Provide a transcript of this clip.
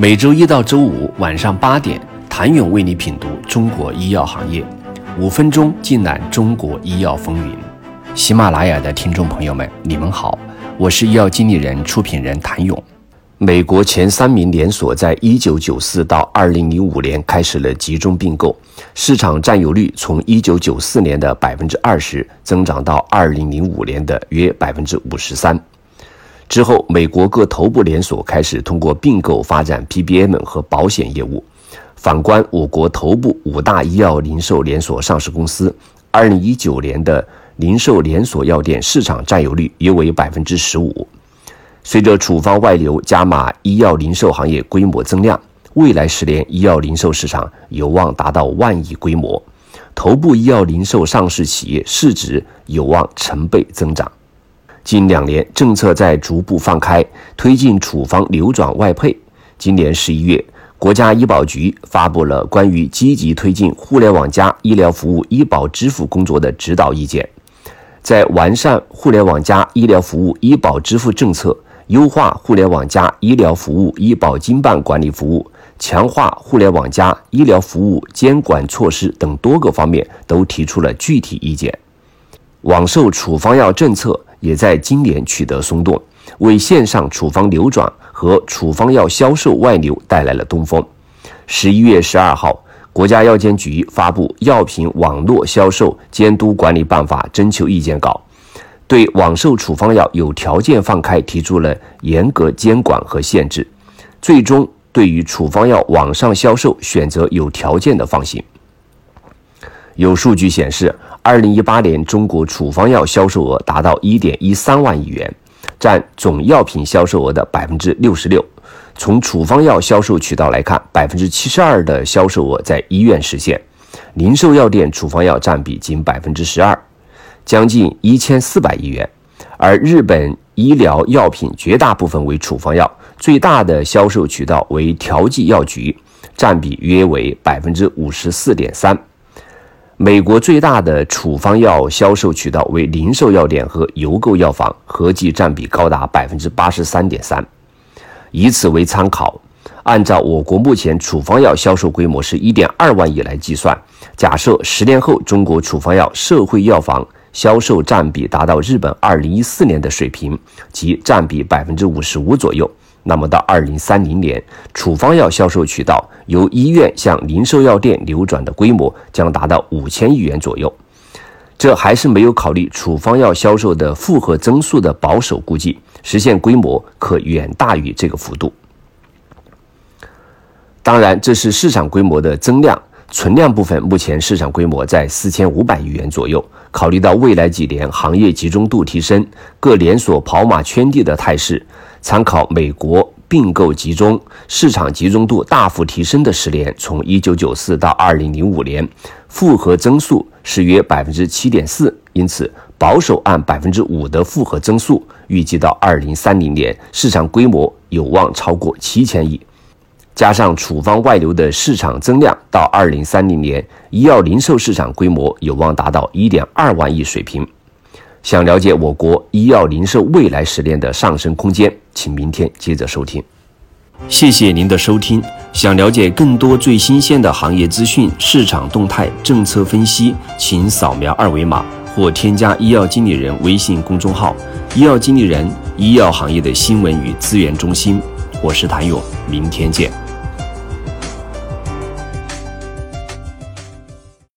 每周一到周五晚上八点，谭勇为你品读中国医药行业，五分钟尽览中国医药风云。喜马拉雅的听众朋友们，你们好，我是医药经理人、出品人谭勇。美国前三名连锁在一九九四到二零零五年开始了集中并购，市场占有率从一九九四年的百分之二十增长到二零零五年的约百分之五十三。之后，美国各头部连锁开始通过并购发展 PBM 和保险业务。反观我国头部五大医药零售连锁上市公司，二零一九年的零售连锁药店市场占有率约为百分之十五。随着处方外流加码，医药零售行业规模增量，未来十年医药零售市场有望达到万亿规模，头部医药零售上市企业市值有望成倍增长。近两年，政策在逐步放开，推进处方流转外配。今年十一月，国家医保局发布了关于积极推进互联网加医疗服务医保支付工作的指导意见，在完善互联网加医疗服务医保支付政策。优化互联网加医疗服务医保经办管理服务，强化互联网加医疗服务监管措施等多个方面都提出了具体意见。网售处方药政策也在今年取得松动，为线上处方流转和处方药销售外流带来了东风。十一月十二号，国家药监局发布《药品网络销售监督管理办法》征求意见稿。对网售处方药有条件放开提出了严格监管和限制，最终对于处方药网上销售选择有条件的放行。有数据显示，二零一八年中国处方药销售额达到一点一三万亿元，占总药品销售额的百分之六十六。从处方药销售渠道来看，百分之七十二的销售额在医院实现，零售药店处方药占比仅百分之十二。将近一千四百亿元，而日本医疗药品绝大部分为处方药，最大的销售渠道为调剂药局，占比约为百分之五十四点三。美国最大的处方药销售渠道为零售药店和邮购药房，合计占比高达百分之八十三点三。以此为参考，按照我国目前处方药销售规模是一点二万亿来计算，假设十年后中国处方药社会药房。销售占比达到日本二零一四年的水平，即占比百分之五十五左右。那么到二零三零年，处方药销售渠道由医院向零售药店流转的规模将达到五千亿元左右。这还是没有考虑处方药销售的复合增速的保守估计，实现规模可远大于这个幅度。当然，这是市场规模的增量。存量部分目前市场规模在四千五百亿元左右。考虑到未来几年行业集中度提升，各连锁跑马圈地的态势，参考美国并购集中、市场集中度大幅提升的十年，从一九九四到二零零五年，复合增速是约百分之七点四。因此，保守按百分之五的复合增速，预计到二零三零年，市场规模有望超过七千亿。加上处方外流的市场增量，到二零三零年，医药零售市场规模有望达到一点二万亿水平。想了解我国医药零售未来十年的上升空间，请明天接着收听。谢谢您的收听。想了解更多最新鲜的行业资讯、市场动态、政策分析，请扫描二维码或添加医药经理人微信公众号“医药经理人”——医药行业的新闻与资源中心。我是谭勇，明天见。